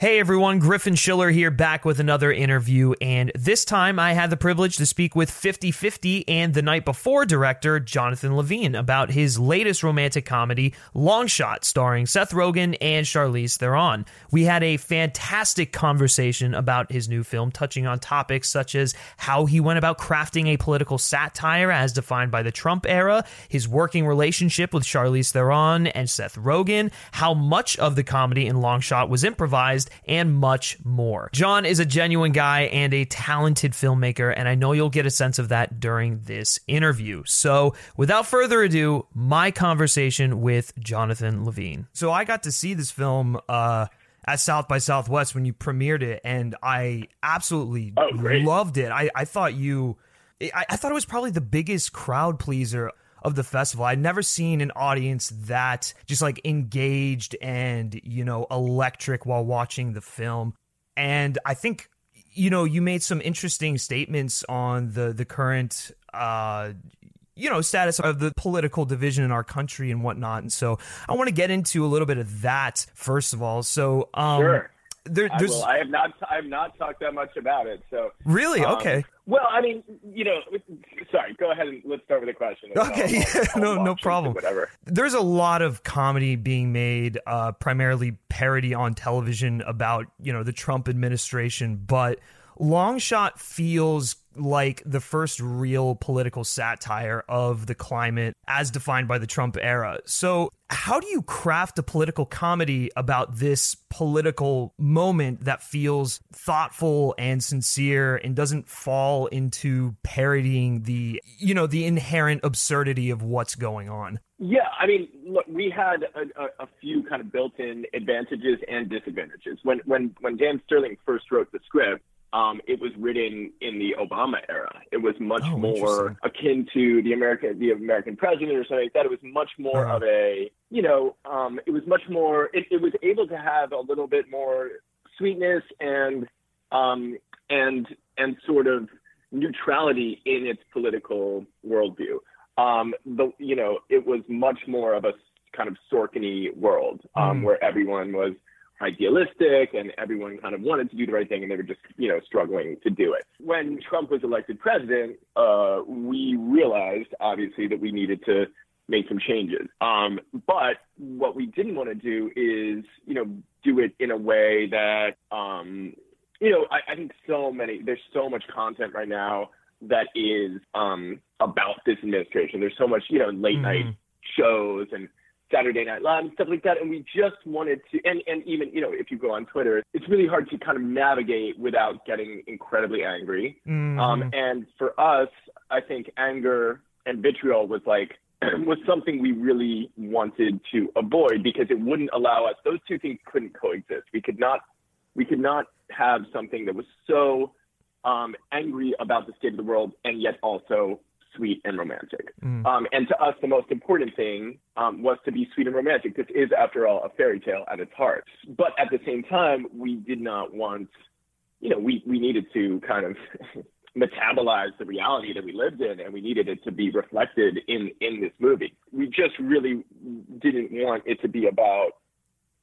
Hey everyone, Griffin Schiller here, back with another interview. And this time I had the privilege to speak with 50 50 and the night before director Jonathan Levine about his latest romantic comedy, Long Shot, starring Seth Rogen and Charlize Theron. We had a fantastic conversation about his new film, touching on topics such as how he went about crafting a political satire as defined by the Trump era, his working relationship with Charlize Theron and Seth Rogen, how much of the comedy in Long Shot was improvised and much more. John is a genuine guy and a talented filmmaker, and I know you'll get a sense of that during this interview. So, without further ado, my conversation with Jonathan Levine. So, I got to see this film. Uh, at South by Southwest when you premiered it, and I absolutely oh, loved it. I, I thought you, I, I thought it was probably the biggest crowd pleaser of the festival. I'd never seen an audience that just like engaged and, you know, electric while watching the film. And I think you know, you made some interesting statements on the the current uh you know status of the political division in our country and whatnot and so i want to get into a little bit of that first of all so um sure. There, I, will. I have not. I have not talked that much about it. So really, um, okay. Well, I mean, you know, sorry. Go ahead and let's start with the question. Okay, I'll, I'll, no, no problem. Whatever. There's a lot of comedy being made, uh, primarily parody on television about you know the Trump administration, but Long Shot feels like the first real political satire of the climate as defined by the Trump era. So, how do you craft a political comedy about this political moment that feels thoughtful and sincere and doesn't fall into parodying the, you know, the inherent absurdity of what's going on? Yeah, I mean, look, we had a, a, a few kind of built-in advantages and disadvantages. When when when Dan Sterling first wrote the script, um, it was written in the Obama era. It was much oh, more akin to the American the American president or something like that. It was much more uh-huh. of a you know, um, it was much more. It, it was able to have a little bit more sweetness and um, and and sort of neutrality in its political worldview. Um, the you know, it was much more of a kind of Sorkin world um, mm. where everyone was idealistic and everyone kind of wanted to do the right thing and they were just, you know, struggling to do it. When Trump was elected president, uh, we realized obviously that we needed to make some changes. Um, but what we didn't want to do is, you know, do it in a way that, um, you know, I, I think so many, there's so much content right now that is um, about this administration. There's so much, you know, late mm-hmm. night shows and Saturday Night Live and stuff like that. And we just wanted to, and, and even, you know, if you go on Twitter, it's really hard to kind of navigate without getting incredibly angry. Mm-hmm. Um, and for us, I think anger and vitriol was like, was something we really wanted to avoid because it wouldn't allow us, those two things couldn't coexist. We could not, we could not have something that was so um, angry about the state of the world and yet also sweet and romantic. Mm. Um, and to us, the most important thing um, was to be sweet and romantic. This is, after all, a fairy tale at its heart. But at the same time, we did not want, you know, we, we needed to kind of metabolize the reality that we lived in, and we needed it to be reflected in in this movie. We just really didn't want it to be about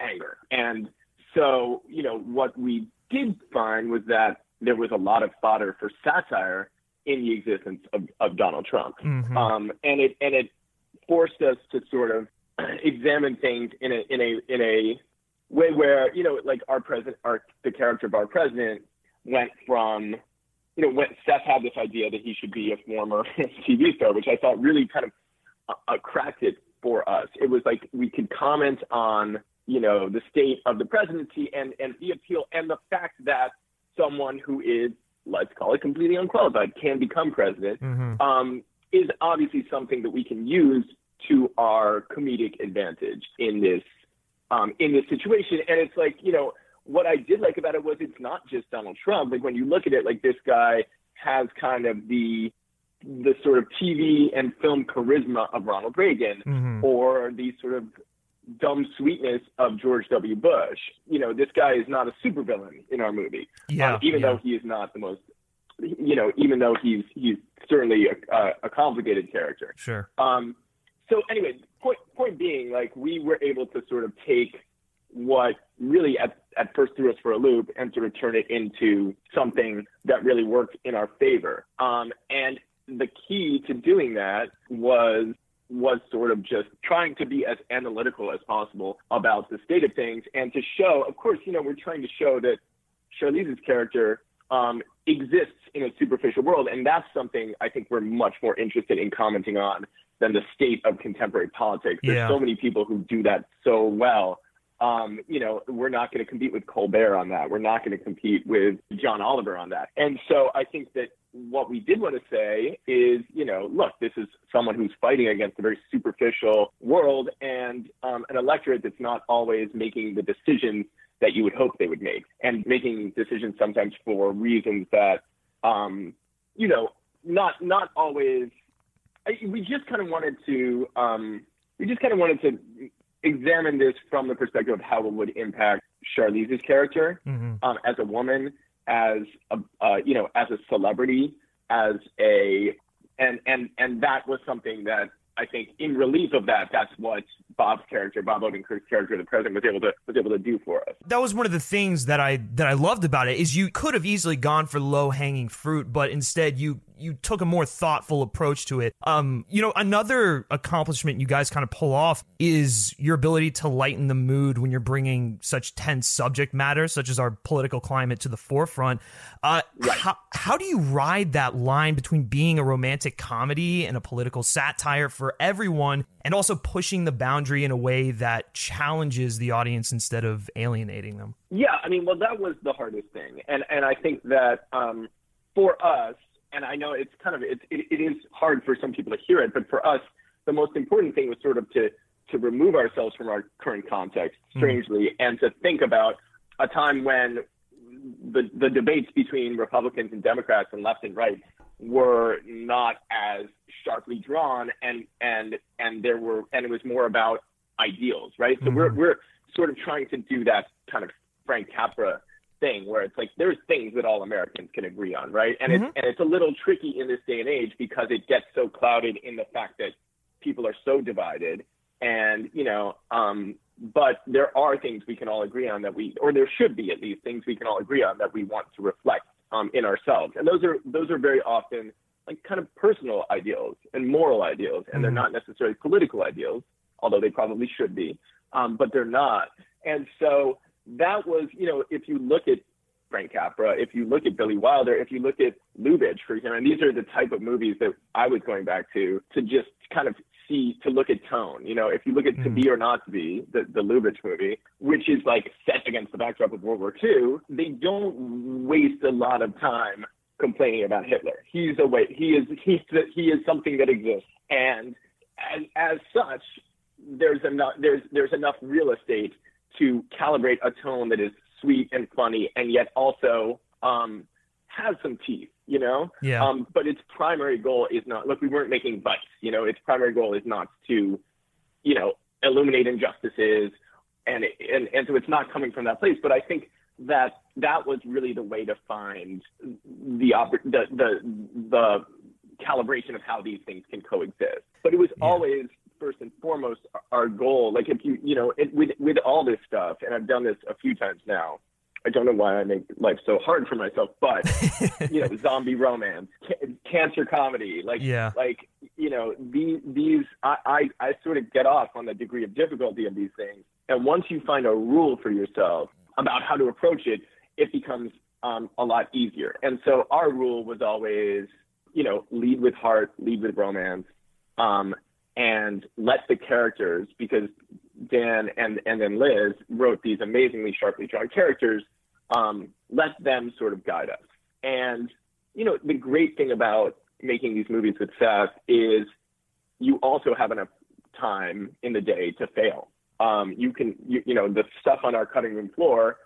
anger. And so, you know, what we did find was that there was a lot of fodder for satire in the existence of, of Donald Trump. Mm-hmm. Um, and it and it forced us to sort of examine things in a in a in a way where you know like our president our the character of our president went from you know when Seth had this idea that he should be a former TV star, which I thought really kind of uh, uh, cracked it for us. It was like we could comment on you know the state of the presidency and and the appeal and the fact that someone who is let's call it completely unqualified, can become president, mm-hmm. um, is obviously something that we can use to our comedic advantage in this um, in this situation. And it's like, you know, what I did like about it was it's not just Donald Trump. Like when you look at it, like this guy has kind of the the sort of TV and film charisma of Ronald Reagan, mm-hmm. or the sort of dumb sweetness of George W. Bush. You know, this guy is not a supervillain in our movie, yeah, um, even yeah. though he is not the most. You know, even though he's he's certainly a, a, a complicated character. Sure. Um, so anyway, point point being, like we were able to sort of take what really at, at first threw us for a loop and sort of turn it into something that really worked in our favor. Um, and the key to doing that was was sort of just trying to be as analytical as possible about the state of things and to show, of course, you know, we're trying to show that Charlize's character um, exists in a superficial world, and that's something I think we're much more interested in commenting on than the state of contemporary politics. There's Yeah. so many people who do that so well. Um, you know, we're not going to compete with Colbert on that. We're not going to compete with John Oliver on that. And so I think that what we did want to say is, you know, look, this is someone who's fighting against a very superficial world and um, an electorate that's not always making the decisions that you would hope they would make, and making decisions sometimes for reasons that, um, you know, not not always. I, we just kind of wanted to, um, we just kind of wanted to examine this from the perspective of how it would impact Charlize's character hmm um, as a woman, as a uh, you know, as a celebrity, as a and and and that was something that I think in relief of that, that's what Bob's character, Bob Odenkirk's character, the president, was able to was able to do for us. that was one of the things that I that I loved about it is you could have easily gone for low hanging fruit, but instead you you took a more thoughtful approach to it. Um, you know, another accomplishment you guys kind of pull off is your ability to lighten the mood when you're bringing such tense subject matter, such as our political climate, to the forefront. Uh, Right. how how do you ride that line between being a romantic comedy and a political satire for everyone, and also pushing the boundary in a way that challenges the audience instead of alienating them? Yeah, I mean, well, that was the hardest thing, and and I think that um, for us, and I know it's kind of it, it, it is hard for some people to hear it, but for us, the most important thing was sort of to to remove ourselves from our current context, strangely, and to think about a time when the the debates between Republicans and Democrats and left and right were not as sharply drawn and and and there were and it was more about ideals, right? So we're we're sort of trying to do that kind of Frank Capra thing where it's like there's things that all Americans can agree on, right? And it's and it's a little tricky in this day and age because it gets so clouded in the fact that people are so divided and you know um but there are things we can all agree on that we or there should be at least things we can all agree on that we want to reflect um in ourselves. And those are those are very often like kind of personal ideals and moral ideals and they're not necessarily political ideals although they probably should be um but they're not. And so that was you know if you look at Frank Capra, if you look at Billy Wilder, if you look at Lubitsch, for example, and these are the type of movies that I was going back to to just kind of see to look at tone. You know, if you look at To Be or Not to Be, the, the Lubitsch movie, which is like set against the backdrop of World War II, they don't waste a lot of time complaining about Hitler. He's a way he is he's he is something that exists, and as as such, there's enough there's there's enough real estate to calibrate a tone that is sweet and funny and yet also um, has some teeth, you know? Yeah. Um, but its primary goal is not, look, we weren't making bites, you know, its primary goal is not to, you know, illuminate injustices. And, it, and, and so it's not coming from that place. But I think that that was really the way to find the, the, the, the calibration of how these things can coexist. But it was always first and foremost our goal. Like if you, you know, it, with with all this stuff, and I've done this a few times now. I don't know why I make life so hard for myself, but you know, zombie romance, ca- cancer comedy, like Yeah. like you know, these these I, I I sort of get off on the degree of difficulty of these things, and once you find a rule for yourself about how to approach it, it becomes um, a lot easier. And so our rule was always, you know, lead with heart, lead with romance, um, and let the characters, because Dan and and then Liz wrote these amazingly sharply drawn characters, um, let them sort of guide us. And you know, the great thing about making these movies with Seth is you also have enough time in the day to fail. Um, you can, you, you know, the stuff on our cutting room floor.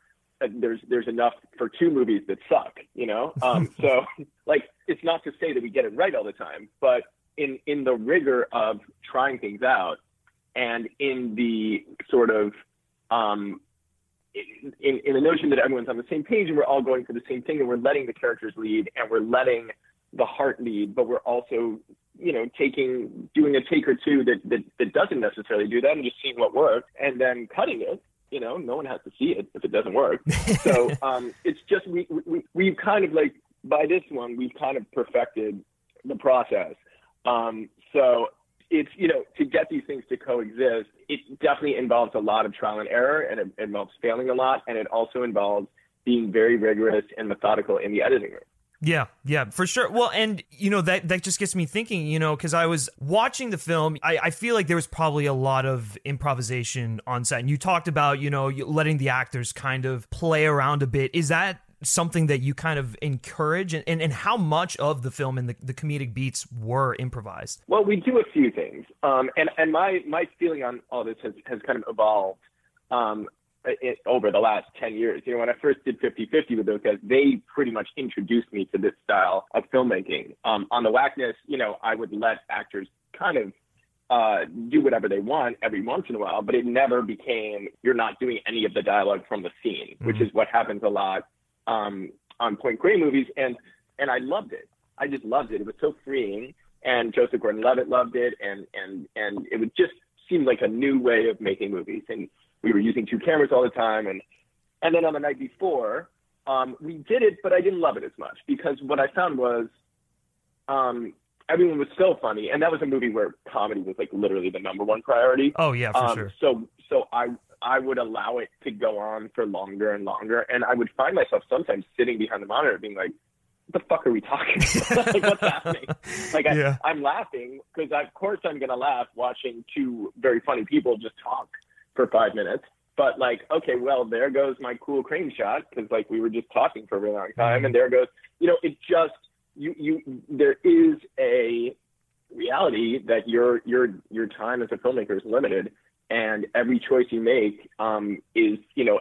uh, There's there's enough for two movies that suck, you know. Um, so like, it's not to say that we get it right all the time, but in in the rigor of trying things out and in the sort of um, in, in the notion that everyone's on the same page and we're all going for the same thing and we're letting the characters lead and we're letting the heart lead, but we're also, you know, taking doing a take or two that that, that doesn't necessarily do that and just seeing what works and then cutting it. You know, no one has to see it if it doesn't work. so um, it's just we, we we've kind of like by this one we've kind of perfected the process. Um, so it's you know to get these things to coexist it definitely involves a lot of trial and error and it involves failing a lot and it also involves being very rigorous and methodical in the editing room yeah, yeah, for sure. Well, and you know that that just gets me thinking. You know, because I was watching the film, I, I feel like there was probably a lot of improvisation on set. And you talked about you know letting the actors kind of play around a bit. Is that something that you kind of encourage? And, and, and how much of the film and the, the comedic beats were improvised? Well we do a few things. Um, and, and my, my feeling on all this has, has kind of evolved um, it, over the last 10 years. You know when i first did 50-50 with those guys they pretty much introduced me to this style of filmmaking. Um, on the wackness you know i would let actors kind of uh, do whatever they want every once in a while, but it never became you're not doing any of the dialogue from the scene, mm-hmm. which is what happens a lot um, on Point Grey movies, and and I loved it. I just loved it. It was so freeing, and Joseph Gordon-Levitt loved it, and and and it would just seem like a new way of making movies. And we were using two cameras all the time, and and then on the night before, um, we did it, but I didn't love it as much because what I found was, um, everyone was so funny, and that was a movie where comedy was like literally the number one priority. Oh yeah, for um, sure. So so I I would allow it to go on for longer and longer. And I would find myself sometimes sitting behind the monitor being like, what the fuck are we talking about? like, what's happening? Like, yeah. I, am laughing because, of course, I'm going to laugh watching two very funny people just talk for five minutes. But, like, okay, well, there goes my cool crane shot because, like, we were just talking for a really long time. Mm-hmm. And there goes, you know, it just, you, you, there is a reality that your, your, your time as a filmmaker is limited and every choice you make um, is you know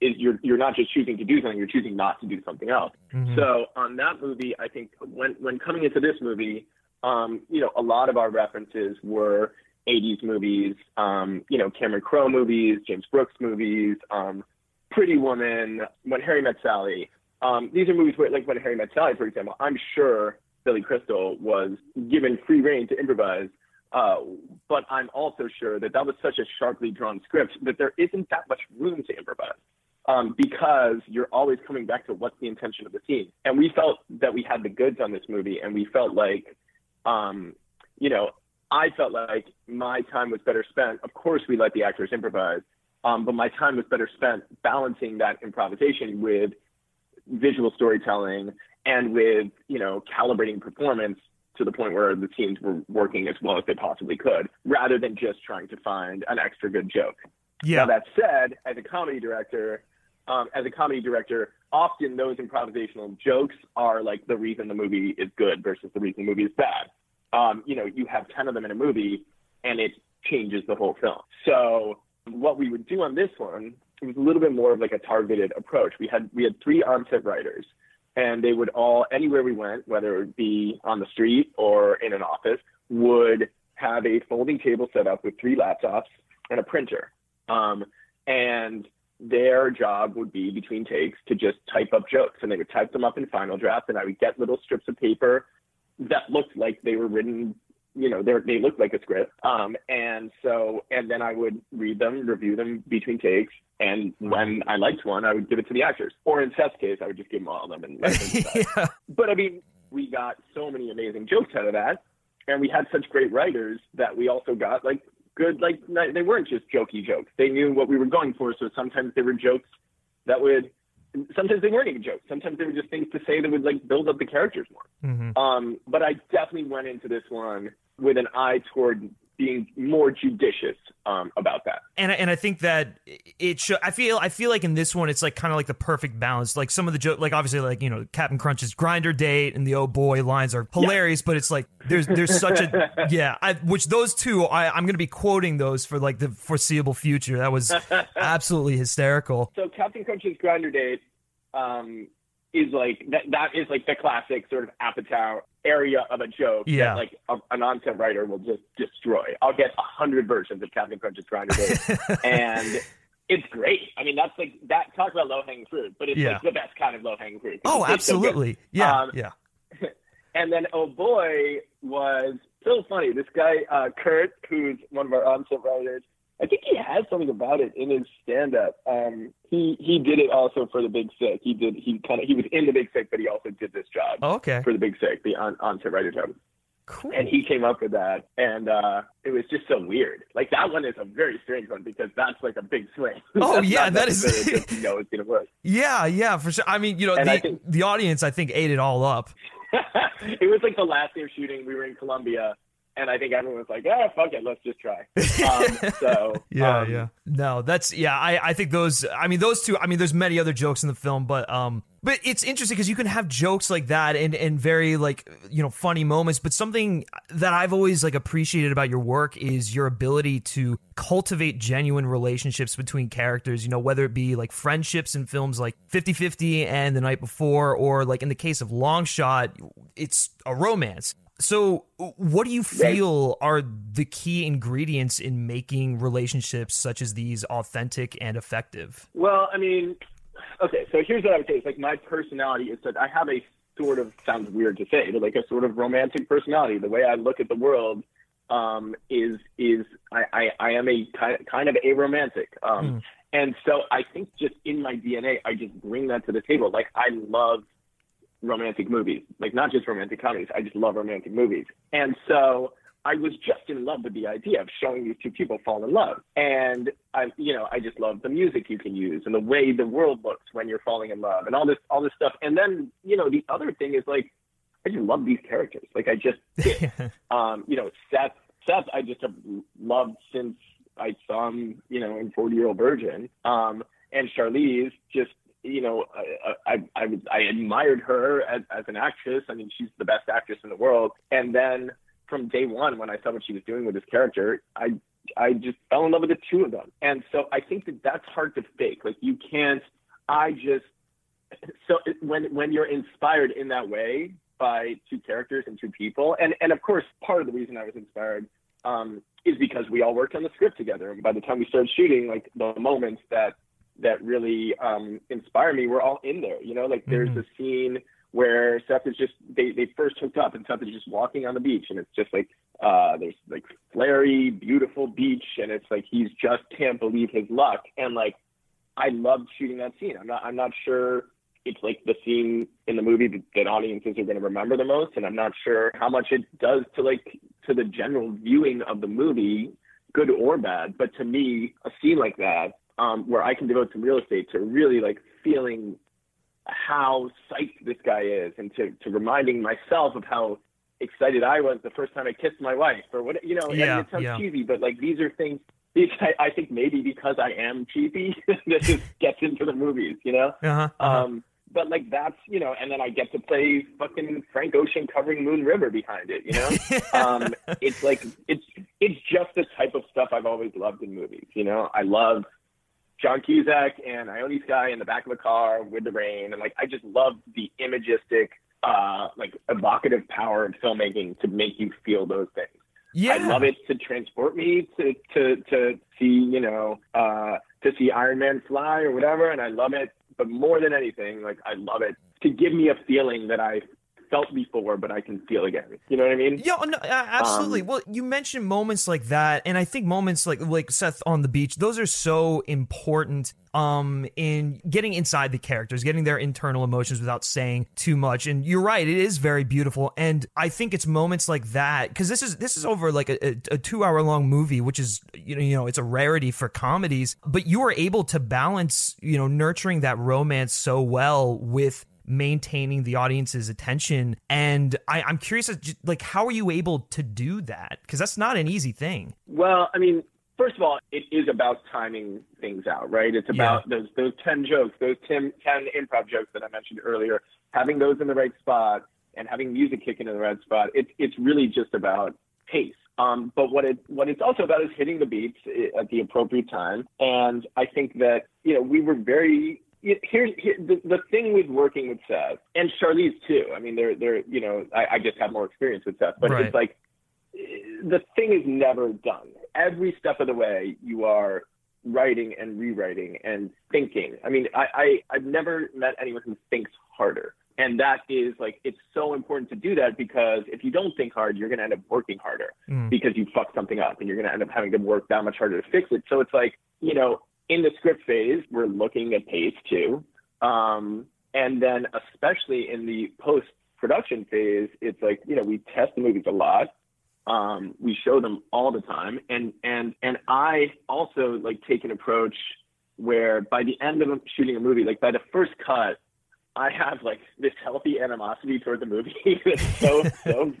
is you're you're not just choosing to do something you're choosing not to do something else mm-hmm. so on that movie i think when when coming into this movie um, you know a lot of our references were 80s movies um, you know cameron crowe movies james brooks movies um, pretty woman when harry met sally um, these are movies where like when harry met sally for example i'm sure billy crystal was given free reign to improvise uh, but I'm also sure that that was such a sharply drawn script that there isn't that much room to improvise um, because you're always coming back to what's the intention of the scene. And we felt that we had the goods on this movie, and we felt like, um, you know, I felt like my time was better spent. Of course, we let the actors improvise, um, but my time was better spent balancing that improvisation with visual storytelling and with you know calibrating performance to the point where the teams were working as well as they possibly could, rather than just trying to find an extra good joke. Yeah. Now that said, as a comedy director, um, as a comedy director, often those improvisational jokes are like the reason the movie is good versus the reason the movie is bad. Um, you know, you have ten of them in a movie, and it changes the whole film. So what we would do on this one was a little bit more of like a targeted approach. We had we had three on-set writers and they would all anywhere we went, whether it be on the street or in an office, would have a folding table set up with three laptops and a printer. Um, and their job would be between takes to just type up jokes, and they would type them up in Final Draft, and I would get little strips of paper that looked like they were written you know, they they looked like a script. Um, and so, and then I would read them, review them between takes, and when I liked one, I would give it to the actors. Or in Seth's case, I would just give them all of them and let them yeah. But I mean, we got so many amazing jokes out of that, and we had such great writers that we also got like good, like they weren't just jokey jokes. They knew what we were going for, so sometimes they were jokes that would sometimes they weren't even jokes. Sometimes they were just things to say that would like build up the characters more. Mm-hmm. Um, but I definitely went into this one with an eye toward being more judicious um, about that. And and I think that it should. I feel I feel like in this one it's like kind of like the perfect balance. Like some of the joke, like obviously like you know Captain Crunch's Grindr date and the oh boy lines are hilarious, yeah. but it's like there's there's such a yeah. I, which those two I I'm gonna be quoting those for like the foreseeable future. That was absolutely hysterical. So Captain Crunch's Grindr date. Um, is like that that is like the classic sort of Apatow area of a joke Yeah. that like a, an on-set writer will just destroy. I'll get a hundred versions of Captain Crunch's Grindr Days, and it's great. I mean, that's like that. Talk about low hanging fruit, but it's Yeah. like the best kind of low hanging fruit. Oh, tastes so absolutely. Yeah, Um, yeah. And then oh boy was so funny. This guy uh, Kurt, who's one of our on-set writers, I think he has something about it in his stand-up. Um, he he did it also for the Big Sick. He did he kind of he was in the Big Sick, but he also did this job Oh, okay. for the Big Sick, the on on-set writer job. Cool. And he came up with that, and uh, it was just so weird. Like that one is a very strange one because that's like a big swing. Oh, yeah, that is- you know it's gonna work. Yeah, yeah, for sure. I mean, you know, And the, think- the audience, I think, ate it all up. it was like the last day of shooting. We were in Colombia, and I think everyone was like, "Ah, fuck it, let's just try." Um, so Yeah, um, yeah. No, that's yeah. I I think those. I mean, those two. I mean, there's many other jokes in the film, but um, but it's interesting because you can have jokes like that and and very like you know funny moments. But something that I've always like appreciated about your work is your ability to cultivate genuine relationships between characters. You know, whether it be like friendships in films like 50-50 and The Night Before, or like in the case of Long Shot, it's a romance. So, what do you feel are the key ingredients in making relationships such as these authentic and effective? Well, I mean, okay. So here's what I would say: is like my personality is that I have a sort of sounds weird to say, but like a sort of romantic personality. The way I look at the world um, is is I, I, I am a kind kind of a romantic. Um, And so I think just in my DNA, I just bring that to the table. Like I love romantic movies, like not just romantic comedies. I just love romantic movies. And so I was just in love with the idea of showing these two people fall in love. And I, you know, I just love the music you can use and the way the world looks when you're falling in love and all this, all this stuff. And then, you know, the other thing is like, I just love these characters. Like I just, um, you know, Seth, Seth, I just have loved since I saw him, you know, in 40 Year Old Virgin. Um, and Charlize, just you know, I I I, I admired her as, as an actress. I mean, she's the best actress in the world. And then from day one, when I saw what she was doing with this character, I I just fell in love with the two of them. And so I think that that's hard to fake. Like you can't. I just so when when you're inspired in that way by two characters and two people, and and of course part of the reason I was inspired um, is because we all worked on the script together. And by the time we started shooting, like the moments that that really um, inspire me were all in there. You know, like there's Mhm. a scene where Seth is just they they first hooked up and Seth is just walking on the beach and it's just like uh there's like flary, beautiful beach and it's like he's just can't believe his luck and like I loved shooting that scene. I'm not I'm not sure it's like the scene in the movie that, that audiences are going to remember the most and I'm not sure how much it does to like to the general viewing of the movie, good or bad. But to me, a scene like that um, where I can devote some real estate to really like feeling how psyched this guy is and to, to reminding myself of how excited I was the first time I kissed my wife or what, you know, Yeah, it sounds yeah. cheesy, but like these are things, I, I think maybe because I am cheesy, that just gets into the movies, you know? Uh-huh, uh-huh. Um, but like that's, you know, and then I get to play fucking Frank Ocean covering Moon River behind it, you know? um, it's like it's it's just the type of stuff I've always loved in movies. You know, I love John Cusack and Ione Skye in the back of a car with the rain, and like I just love the imagistic, uh, like evocative power of filmmaking to make you feel those things. yeah. I love it to transport me to to to see you know uh, to see Iron Man fly or whatever, and I love it. But more than anything, like I love it to give me a feeling that I felt before, but I can feel again. You know what I mean? Yeah, no, absolutely. Um, well, you mentioned moments like that, and I think moments like like Seth on the beach, those are so important um in getting inside the characters, getting their internal emotions without saying too much. And you're right, it is very beautiful. And I think it's moments like that because this is this is over like a, a, a two hour long movie, which is you know you know it's a rarity for comedies. But you are able to balance you know nurturing that romance so well with maintaining the audience's attention and I, i'm curious like how are you able to do that because that's not an easy thing Well, I mean, first of all, it is about timing things out, right? It's about those those ten jokes, those 10, 10 improv jokes that I mentioned earlier, having those in the right spot and having music kick in the right spot. It's it's really just about pace. Um, but what it what it's also about is hitting the beats at the appropriate time. And I think that you know we were very here's here, the, the thing with working with Seth and Charlize too. I mean, they're they're you know I, I just have more experience with Seth, but Right. it's like the thing is never done. Every step of the way, you are writing and rewriting and thinking. I mean, I, I I've never met anyone who thinks harder. And that is like it's so important to do that because if you don't think hard, you're gonna end up working harder Mm. because you fuck something up and you're gonna end up having to work that much harder to fix it. So it's like, you know, in the script phase, we're looking at pace too. Um, and then especially in the post production phase, it's like, you know, we test the movies a lot. Um, we show them all the time. And and and I also like take an approach where by the end of shooting a movie, like by the first cut, I have like this healthy animosity toward the movie that's so so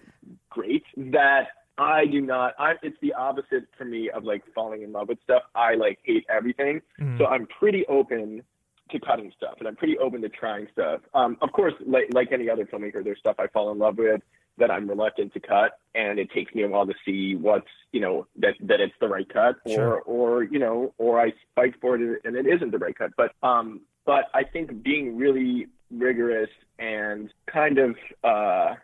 great that I do not. I it's the opposite for me of like falling in love with stuff. I like hate everything, Mhm. so I'm pretty open to cutting stuff, and I'm pretty open to trying stuff. Um, of course, like like any other filmmaker, there's stuff I fall in love with that I'm reluctant to cut, and it takes me a while to see what's you know that that it's the right cut, or Sure. or you know, or I fight for it and it isn't the right cut. But um, but I think being really rigorous and kind of uh,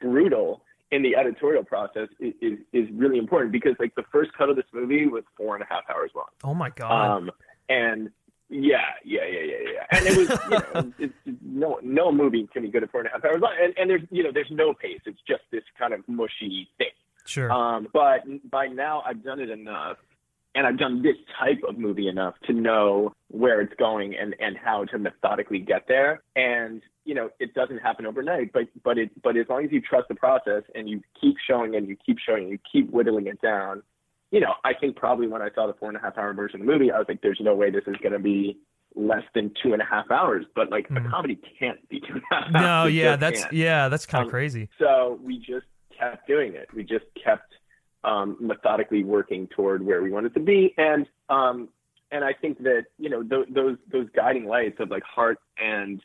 brutal in the editorial process is, is is really important because like the first cut of this movie was four and a half hours long. Oh my god. Um, and yeah, yeah, yeah, yeah, yeah. And it was, you know, it's, it's, no, no movie can be good at four and a half hours long. And, and there's, you know, there's no pace. It's just this kind of mushy thing. sure. Um, but by now I've done it enough and I've done this type of movie enough to know where it's going and, and how to methodically get there. And, you know, it doesn't happen overnight, but, but it, but as long as you trust the process and you keep showing and you keep showing and you keep whittling it down, you know, I think probably when I saw the four and a half hour version of the movie, I was like, there's no way this is going to be less than two and a half hours. But like Mhm. a comedy can't be two and a half hours. no, yeah, that's can't. yeah, that's kind of Um, crazy. So we just kept doing it. We just kept um, methodically working toward where we wanted to be, and um, and I think that you know th- those those guiding lights of like heart and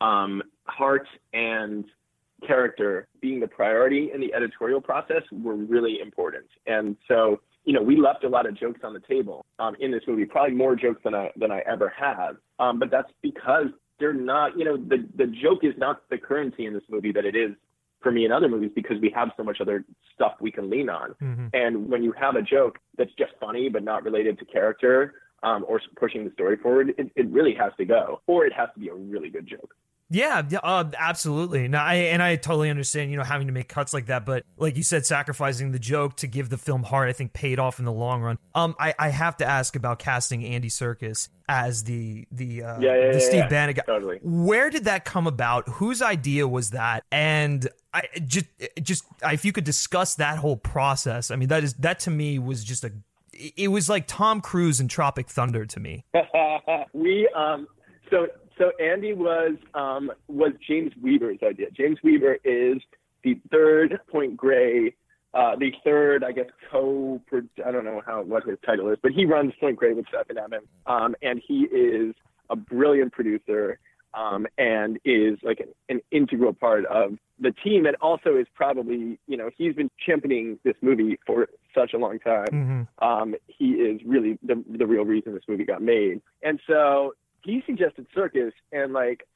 um, heart and character being the priority in the editorial process were really important. And so you know we left a lot of jokes on the table um, in this movie, probably more jokes than I than I ever have. Um, but that's because they're not you know the the joke is not the currency in this movie that it is for me in other movies because we have so much other stuff we can lean on. hmm And when you have a joke that's just funny but not related to character um, or pushing the story forward, it, it really has to go, or it has to be a really good joke. Yeah, yeah, uh, absolutely. No, I and I totally understand, you know, having to make cuts like that. But like you said, sacrificing the joke to give the film heart, I think paid off in the long run. Um, I, I have to ask about casting Andy Serkis as the the uh, Yeah, yeah, the yeah, Steve yeah. Bannon guy. Totally. Where did that come about? Whose idea was that? And I just just if you could discuss that whole process. I mean, that is that to me was just a. It was like Tom Cruise in Tropic Thunder to me. we um so so Andy was um was James Weaver's idea. James Weaver is the third Point Grey, uh, the third I guess co I don't know how what his title is, but he runs Point Grey with and Evan, um, and he is a brilliant producer. Um, and is like an, an integral part of the team, and also is probably, you know, he's been championing this movie for such a long time hmm um, he is really the the real reason this movie got made. And so he suggested Serkis, and like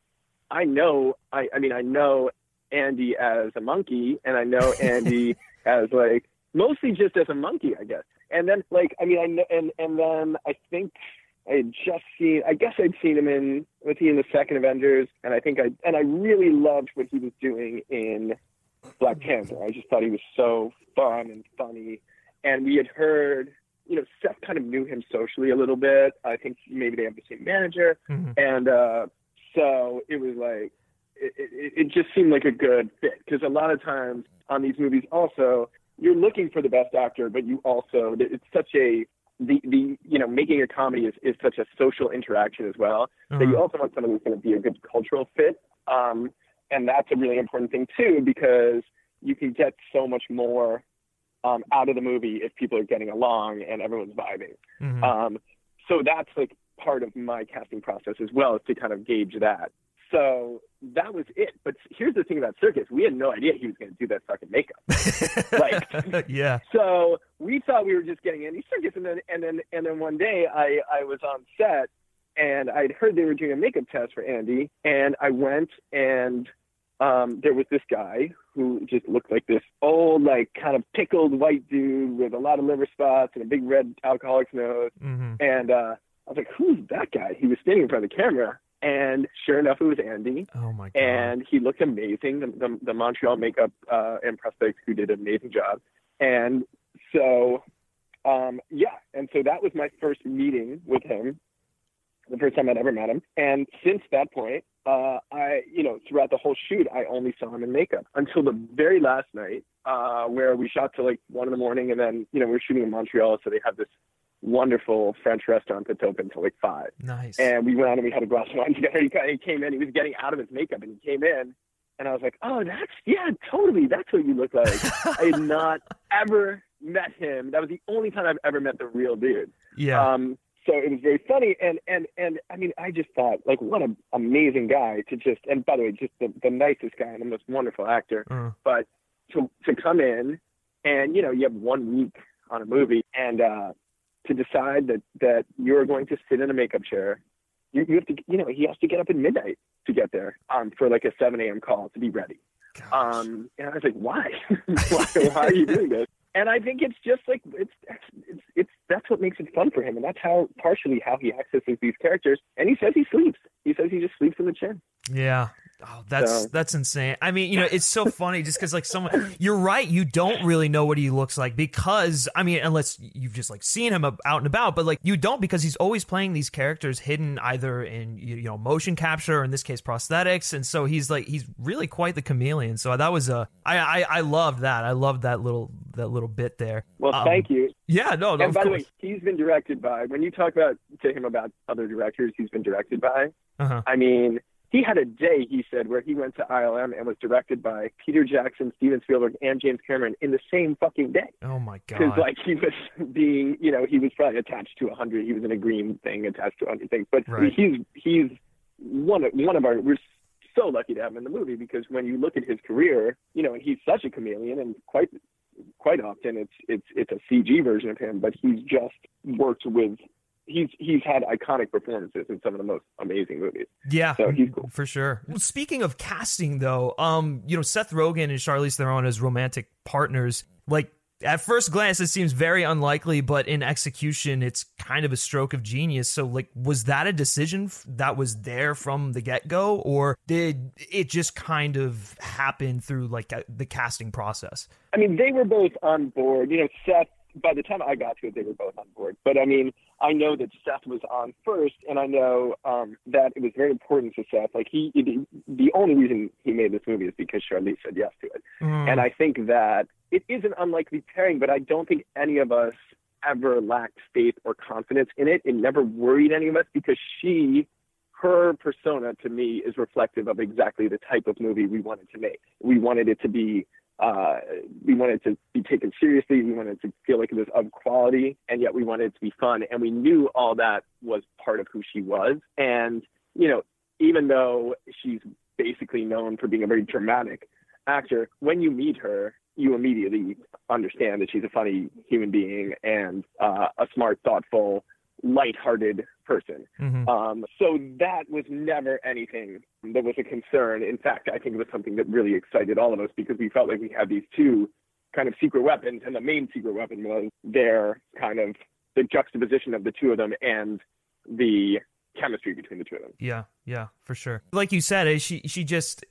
I know, I I mean I know Andy as a monkey, and I know Andy as like mostly just as a monkey, I guess. And then like I mean I know, and and then I think. I had just seen. I guess I'd seen him in. Was he in the second Avengers? And I think I and I really loved what he was doing in Black Panther. I just thought he was so fun and funny. And we had heard, you know, Seth kind of knew him socially a little bit. I think maybe they have the same manager. hmm And uh, so it was like, it, it, it just seemed like a good fit. Because a lot of times on these movies, also, you're looking for the best actor, but you also, it's such a, the, the you know making a comedy is, is such a social interaction as well that you Uh-huh. also want someone who's going to be a good cultural fit um, and that's a really important thing too because you can get so much more um, out of the movie if people are getting along and everyone's vibing. Mhm. um, so that's like part of my casting process as well is to kind of gauge that. So that was it. But here's the thing about Serkis. We had no idea he was going to do that fucking makeup. Like- yeah. so we thought we were just getting Andy Serkis, and then and then and then one day I I was on set, and I'd heard they were doing a makeup test for Andy, and I went and um, there was this guy who just looked like this old, like kind of pickled white dude with a lot of liver spots and a big red alcoholic's nose. Mm-hmm. And uh, I was like, "Who's that guy?" He was standing in front of the camera, and sure enough, it was Andy. Oh my god! And he looked amazing. The, the, the Montreal makeup uh, and prosthetics who did an amazing job. And so, um, yeah, and so that was my first meeting with him, the first time I'd ever met him. And since that point, uh, I, you know, throughout the whole shoot, I only saw him in makeup until the very last night, uh, where we shot till like one in the morning, and then, you know, we were shooting in Montreal, so they have this wonderful French restaurant that's open till like five. Nice. And we went out and we had a glass of wine together. He, he came in, he was getting out of his makeup, and he came in, and I was like, oh, that's yeah, totally, that's what you look like. I had not ever met him. That was the only time I've ever met the real dude. yeah. Um, so it was very funny, and and and I mean, I just thought like, what an amazing guy to just. And by the way, just the, the nicest guy and the most wonderful actor. Uh, But to to come in, and you know, you have one week on a movie, and uh, to decide that that you're going to sit in a makeup chair, you, you have to, you know, he has to get up at midnight to get there um, for like a 7 a.m. call to be ready. gosh. Um, and I was like, why? why? Why are you doing this? And I think it's just like it's it's it's that's what makes it fun for him, and that's how partially how he accesses these characters. And he says he sleeps. He says he just sleeps in the chair. Yeah. Oh, that's So- that's insane. I mean, you know, it's so funny just because like someone, you're right. You don't really know what he looks like because I mean, unless you've just like seen him out and about, but like you don't because he's always playing these characters hidden either in you know motion capture or in this case prosthetics, and so he's like he's really quite the chameleon. So that was a I I, I loved that. I loved that little that little bit there. Well, Um, thank you. Yeah, no, no and of by the way, he's been directed by. When you talk about to him about other directors he's been directed by, Uh-huh. I mean, he had a day he said where he went to ILM and was directed by Peter Jackson, Steven Spielberg, and James Cameron in the same fucking day. Oh my god! Because like he was being, you know, he was probably attached to a hundred. He was in a green thing attached to a hundred things. But Right. he's he's one of one of our. We're so lucky to have him in the movie because when you look at his career, you know, and he's such a chameleon, and quite quite often it's it's it's a CG version of him, but he's just worked with. He's he's had iconic performances in some of the most amazing movies. Yeah, So he's cool. for sure. Speaking of casting, though, um, you know, Seth Rogen and Charlize Theron as romantic partners, like at first glance, it seems very unlikely, but in execution, it's kind of a stroke of genius. So, like, was that a decision f- that was there from the get go, or did it just kind of happen through like the casting process? I mean, they were both on board. You know, Seth. By the time I got to it, they were both on board. But I mean, I know that Seth was on first, and I know um, that it was very important to Seth. Like he, the only reason he made this movie is because Charlize said yes to it. And I think that it is an unlikely pairing, but I don't think any of us ever lacked faith or confidence in it. It never worried any of us because she, her persona to me is reflective of exactly the type of movie we wanted to make. We wanted it to be, uh, we wanted to be taken seriously. We wanted to feel like it was of quality, and yet we wanted it to be fun. And we knew all that was part of who she was. And, you know, even though she's basically known for being a very dramatic actor, when you meet her, you immediately understand that she's a funny human being and uh, a smart, thoughtful, lighthearted person. Mhm. Um, so that was never anything that was a concern. In fact, I think it was something that really excited all of us because we felt like we had these two kind of secret weapons, and the main secret weapon was their kind of the juxtaposition of the two of them and the chemistry between the two of them. Yeah, yeah, for sure. Like you said, eh, she she just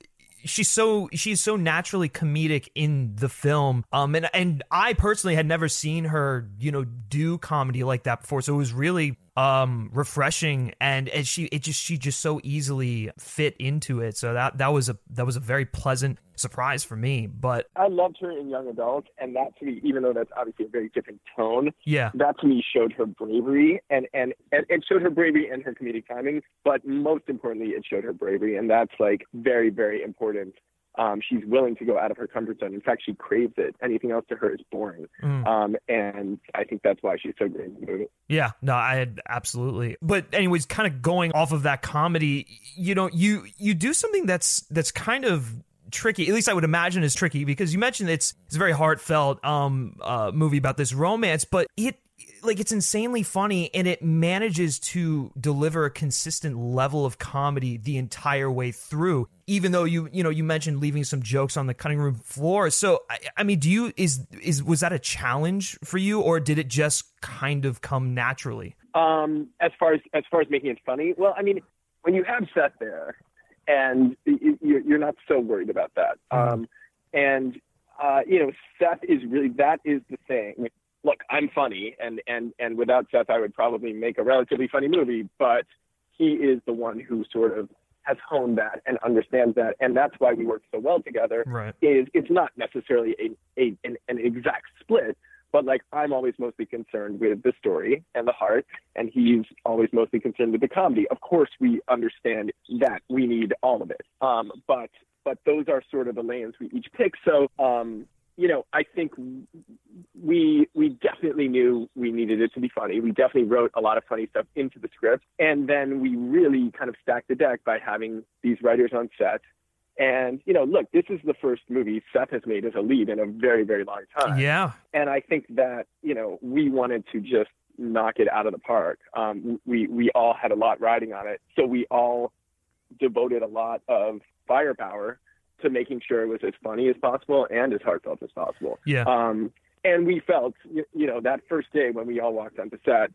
she's so she's so naturally comedic in the film. Um and and I personally had never seen her, you know, do comedy like that before. So it was really um refreshing and and she it just she just so easily fit into it. So that that was a that was a very pleasant surprise for me. But I loved her in Young Adult, and that to me, even though that's obviously a very different tone, yeah. that to me showed her bravery and, and, and it showed her bravery and her comedic timing, but most importantly, it showed her bravery. And that's like very, very important. Um, she's willing to go out of her comfort zone. In fact, she craves it. Anything else to her is boring. Mm. Um, and I think that's why she's so great in the movie. Yeah, no, I had absolutely. But anyways, kind of going off of that comedy, you know, you you do something that's that's kind of tricky. At least I would imagine is tricky because you mentioned it's it's a very heartfelt um uh movie about this romance, but it like it's insanely funny and it manages to deliver a consistent level of comedy the entire way through even though you you know you mentioned leaving some jokes on the cutting room floor so I, I mean do you is is was that a challenge for you or did it just kind of come naturally um as far as as far as making it funny well i mean when you have Seth there and you're not so worried about that mm-hmm. um and uh, you know, Seth is really that is the thing look, I'm funny, and and and without Seth, I would probably make a relatively funny movie. But he is the one who sort of has honed that and understands that, and that's why we work so well together. Right. Is it's not necessarily a, a an, an exact split, but like I'm always mostly concerned with the story and the heart, and he's always mostly concerned with the comedy. Of course, we understand that we need all of it, um, but but those are sort of the lanes we each pick. So um, you know, I think we we definitely knew we needed it to be funny. We definitely wrote a lot of funny stuff into the script, and then we really kind of stacked the deck by having these writers on set. And you know, look, this is the first movie Seth has made as a lead in a very very long time. Yeah, and I think that you know we wanted to just knock it out of the park. Um, we we all had a lot riding on it, so we all devoted a lot of firepower to making sure it was as funny as possible and as heartfelt as possible. Yeah. Um, and we felt, you know, that first day when we all walked onto set,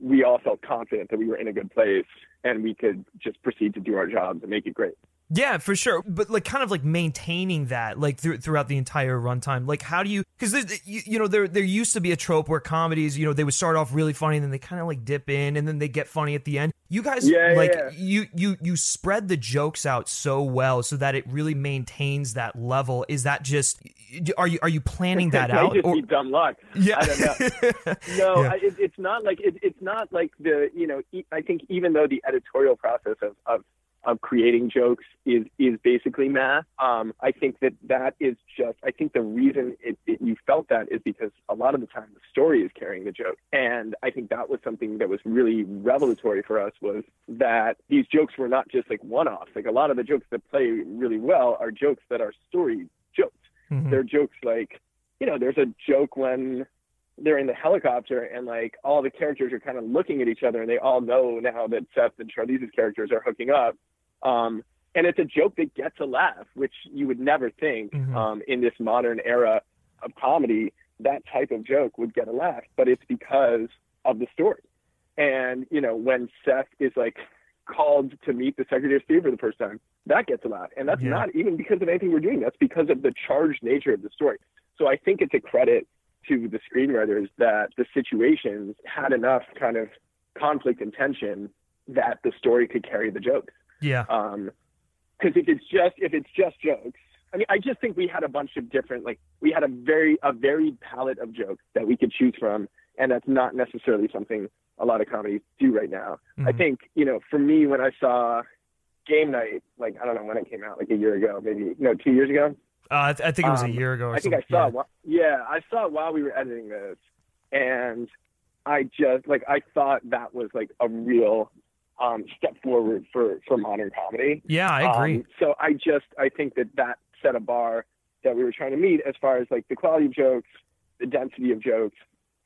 we all felt confident that we were in a good place and we could just proceed to do our jobs and make it great. Yeah, for sure. But like, kind of like maintaining that, like th- throughout the entire runtime. Like, how do you? Because you, you know, there there used to be a trope where comedies, you know, they would start off really funny and then they kind of like dip in and then they get funny at the end. You guys, yeah, like, yeah. you you you spread the jokes out so well so that it really maintains that level. Is that just? Are you are you planning that out? just or, be dumb luck. Yeah, I don't know. no, yeah. I, it, it's not like it, it's not like the you know. I think even though the editorial process of, of of creating jokes is is basically math. Um, I think that that is just. I think the reason it, it, you felt that is because a lot of the time the story is carrying the joke, and I think that was something that was really revelatory for us was that these jokes were not just like one-offs. Like a lot of the jokes that play really well are jokes that are story jokes. Mm-hmm. They're jokes like, you know, there's a joke when they're in the helicopter and like all the characters are kind of looking at each other and they all know now that Seth and Charlize's characters are hooking up um, and it's a joke that gets a laugh, which you would never think mm-hmm. um, in this modern era of comedy that type of joke would get a laugh, but it's because of the story. And you know, when Seth is like called to meet the Secretary of State for the first time, that gets a laugh, and that's yeah. not even because of anything we're doing. That's because of the charged nature of the story. So I think it's a credit to the screenwriters that the situations had enough kind of conflict and tension that the story could carry the jokes. Yeah. Um, because if it's just if it's just jokes, I mean, I just think we had a bunch of different like we had a very a varied palette of jokes that we could choose from, and that's not necessarily something a lot of comedies do right now. Mm-hmm. I think you know, for me, when I saw Game Night, like I don't know when it came out, like a year ago, maybe no, two years ago. Uh, I, th- I, think it was um, a year ago. I think I saw. Yeah. It, yeah, I saw it while we were editing this, and I just like I thought that was like a real um, step forward for for modern comedy. Yeah, I agree. Um, so I just I think that that set a bar that we were trying to meet as far as like the quality of jokes, the density of jokes,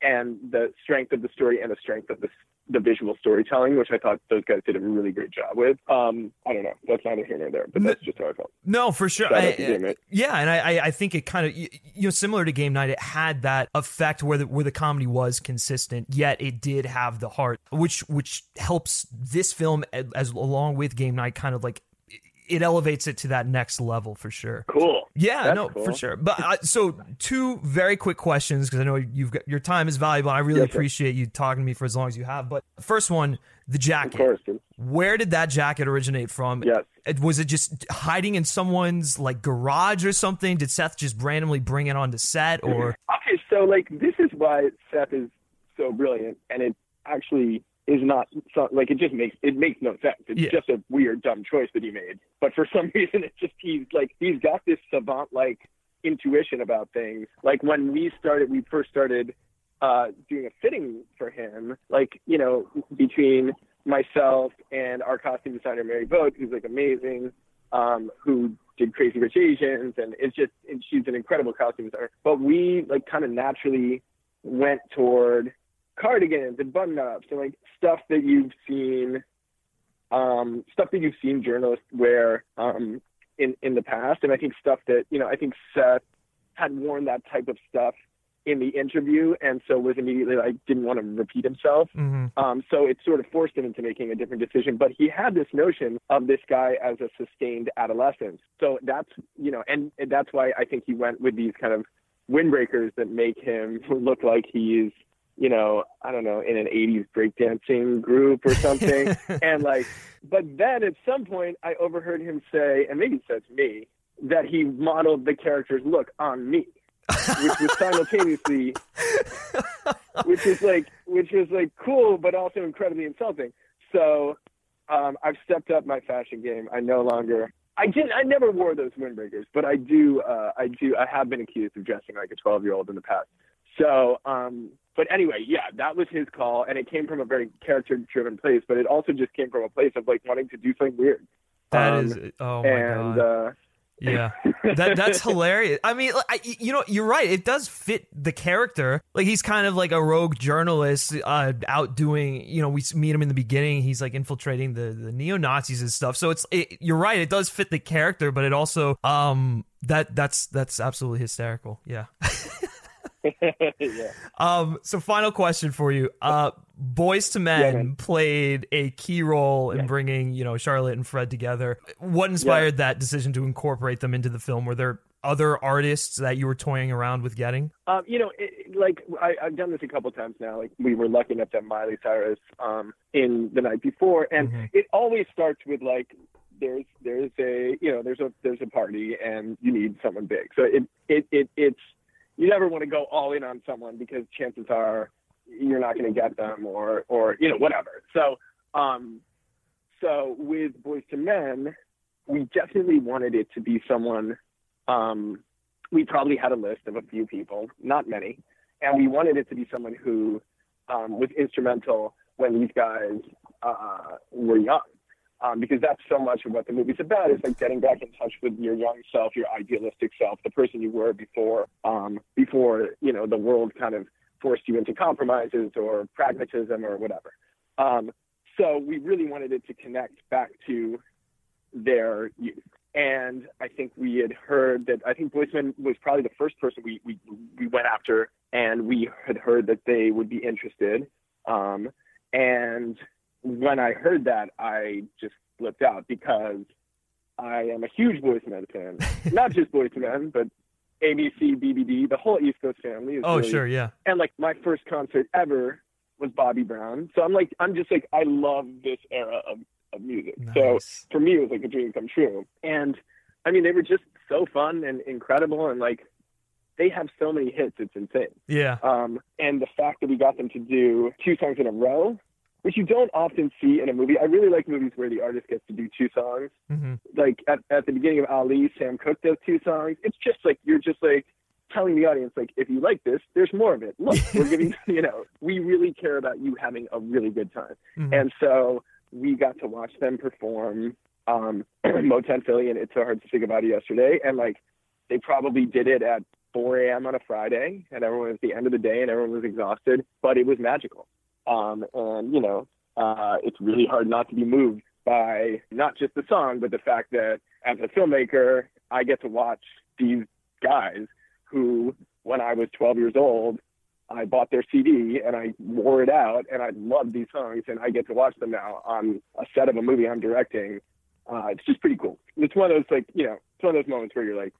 and the strength of the story and the strength of the the visual storytelling, which I thought those guys did a really great job with. Um, I don't know. That's neither here nor there, but that's just how I felt. No, for sure. I, yeah, and I, I think it kind of you know similar to Game Night, it had that effect where the where the comedy was consistent, yet it did have the heart, which which helps this film as, as along with Game Night kind of like it elevates it to that next level for sure. Cool. Yeah, That's no, cool. for sure. But uh, so two very quick questions because I know you've got your time is valuable. I really appreciate you talking to me for as long as you have. But first one, the jacket. Course. Where did that jacket originate from? Yes. Was it just hiding in someone's like garage or something? Did Seth just randomly bring it onto set or? Okay, so like this is why Seth is so brilliant, and it actually is not so, like it just makes it makes no sense. It's yeah. just a weird, dumb choice that he made. But for some reason, it's just he's like he's got this savant like intuition about things. Like when we started, we first started uh, doing a fitting for him. Like you know, between myself and our costume designer Mary Vogt, who's like amazing, um, who did Crazy Rich Asians, and it's just and she's an incredible costume designer. But we like kind of naturally went toward cardigans and button ups and like stuff that you've seen, um, stuff that you've seen journalists wear um, in in the past, and I think stuff that you know I think Seth had worn that type of stuff in the interview, and so was immediately like didn't want to repeat himself. Mm-hmm. Um, so it sort of forced him into making a different decision. But he had this notion of this guy as a sustained adolescent. So that's you know, and, and that's why I think he went with these kind of windbreakers that make him look like he's you know, I don't know, in an 80s breakdancing group or something. and like, but then at some point I overheard him say, and maybe he said to me, that he modeled the character's look on me which was simultaneously, which was like, which was like cool, but also incredibly insulting. So um, I've stepped up my fashion game. I no longer. I didn't. I never wore those windbreakers, but I do. Uh, I do. I have been accused of dressing like a 12 year old in the past. So, um, but anyway, yeah, that was his call, and it came from a very character driven place. But it also just came from a place of like wanting to do something weird. That um, is. Oh my and, god. Uh, Yeah, that that's hilarious. I mean, I, you know, you're right. It does fit the character. Like he's kind of like a rogue journalist, uh, out doing. You know, we meet him in the beginning. He's like infiltrating the the neo Nazis and stuff. So it's it, you're right. It does fit the character, but it also um that that's that's absolutely hysterical. Yeah. yeah. Um. So final question for you. Uh, Boyz II Men Yeah, played a key role in Yeah. bringing you know Charlotte and Fred together. What inspired that decision to incorporate them into the film? Were there other artists that you were toying around with getting? Um, you know, it, like I, I've done this a couple times now. Like we were lucky enough to have Miley Cyrus um, in the night before, and Mhm. it always starts with like there's there's a you know there's a there's a party and you need someone big. So it it, it it's you never want to go all in on someone because chances are you're not going to get them or or you know whatever. So um, so with Boyz II Men, we definitely wanted it to be someone. Um, we probably had a list of a few people, not many, and we wanted it to be someone who um, was instrumental when these guys uh, were young. Um, because that's so much of what the movie's about is like getting back in touch with your young self, your idealistic self, the person you were before, um, before you know the world kind of forced you into compromises or pragmatism or whatever. Um, so we really wanted it to connect back to their youth. And I think we had heard that I think Boysman was probably the first person we, we, we went after, and we had heard that they would be interested. Um, and when I heard that, I just flipped out because I am a huge Boyz II Men fan. Not just Boyz II Men, but ABC, BBD, the whole East Coast family. Is Oh, really- sure, yeah. and like my first concert ever was Bobby Brown. So I'm like, I'm just like, I love this era of, of music. So for me, it was like a dream come true. And I mean, they were just so fun and incredible. And like, they have so many hits. It's insane. Yeah. Um, and the fact that we got them to do two songs in a row, which you don't often see in a movie. I really like movies where the artist gets to do two songs. hmm Like at, at the beginning of Ali, Sam Cooke does two songs. It's just like, you're just like, telling the audience like if you like this there's more of it look we're giving you know we really care about you having a really good time Mhm. and so we got to watch them perform um motown philly and it's so hard to think about it yesterday and like they probably did it at 4 a.m on a friday and everyone was at the end of the day and everyone was exhausted but it was magical um and you know uh it's really hard not to be moved by not just the song but the fact that as a filmmaker i get to watch these guys who, when I was 12 years old, I bought their CD and I wore it out and I loved these songs and I get to watch them now on a set of a movie I'm directing. Uh, it's just pretty cool. It's one of those like, you know, it's one of those moments where you're like,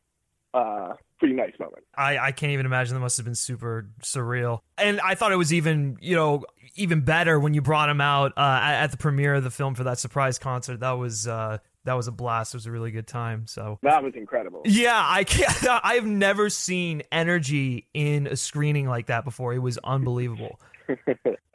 uh, pretty nice moment. I, I can't even imagine that must have been super surreal. And I thought it was even, you know, even better when you brought him out uh, at, the premiere of the film for that surprise concert. That was uh, that was a blast. It was a really good time. So That was incredible. yeah, I can't. I've never seen energy in a screening like that before. It was unbelievable.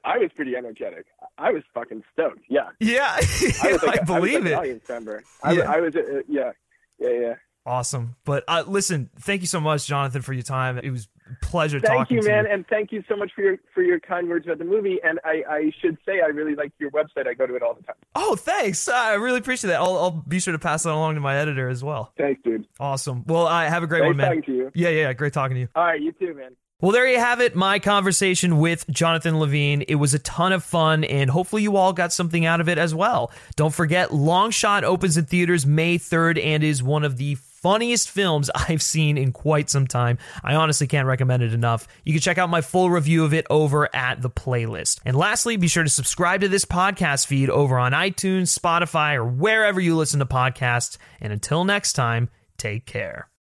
I was pretty energetic. I was fucking stoked. Yeah. Yeah, I was like, I I was like believe it. audience member. I, Yeah. I was, uh, yeah, yeah, yeah. Awesome. But uh, listen, thank you so much, Jonathan, for your time. It was a pleasure Thank talking you, man, you. and thank you so much for your for your kind words about the movie. And I, I should say I really like your website. I go to it all the time. Oh, thanks. I really appreciate that. I'll, I'll be sure to pass that along to my editor as well. Thanks, dude. Awesome. Well, I have a great Nice one, man. talking to you. Yeah, yeah, great talking to you. All right, you too, man. Well, there you have it, my conversation with Jonathan Levine. It was a ton of fun, and hopefully, you all got something out of it as well. Don't forget, Long Shot opens in theaters May 3rd and is one of the funniest films I've seen in quite some time. I honestly can't recommend it enough. You can check out my full review of it over at the playlist. And lastly, be sure to subscribe to this podcast feed over on iTunes, Spotify, or wherever you listen to podcasts. And until next time, take care.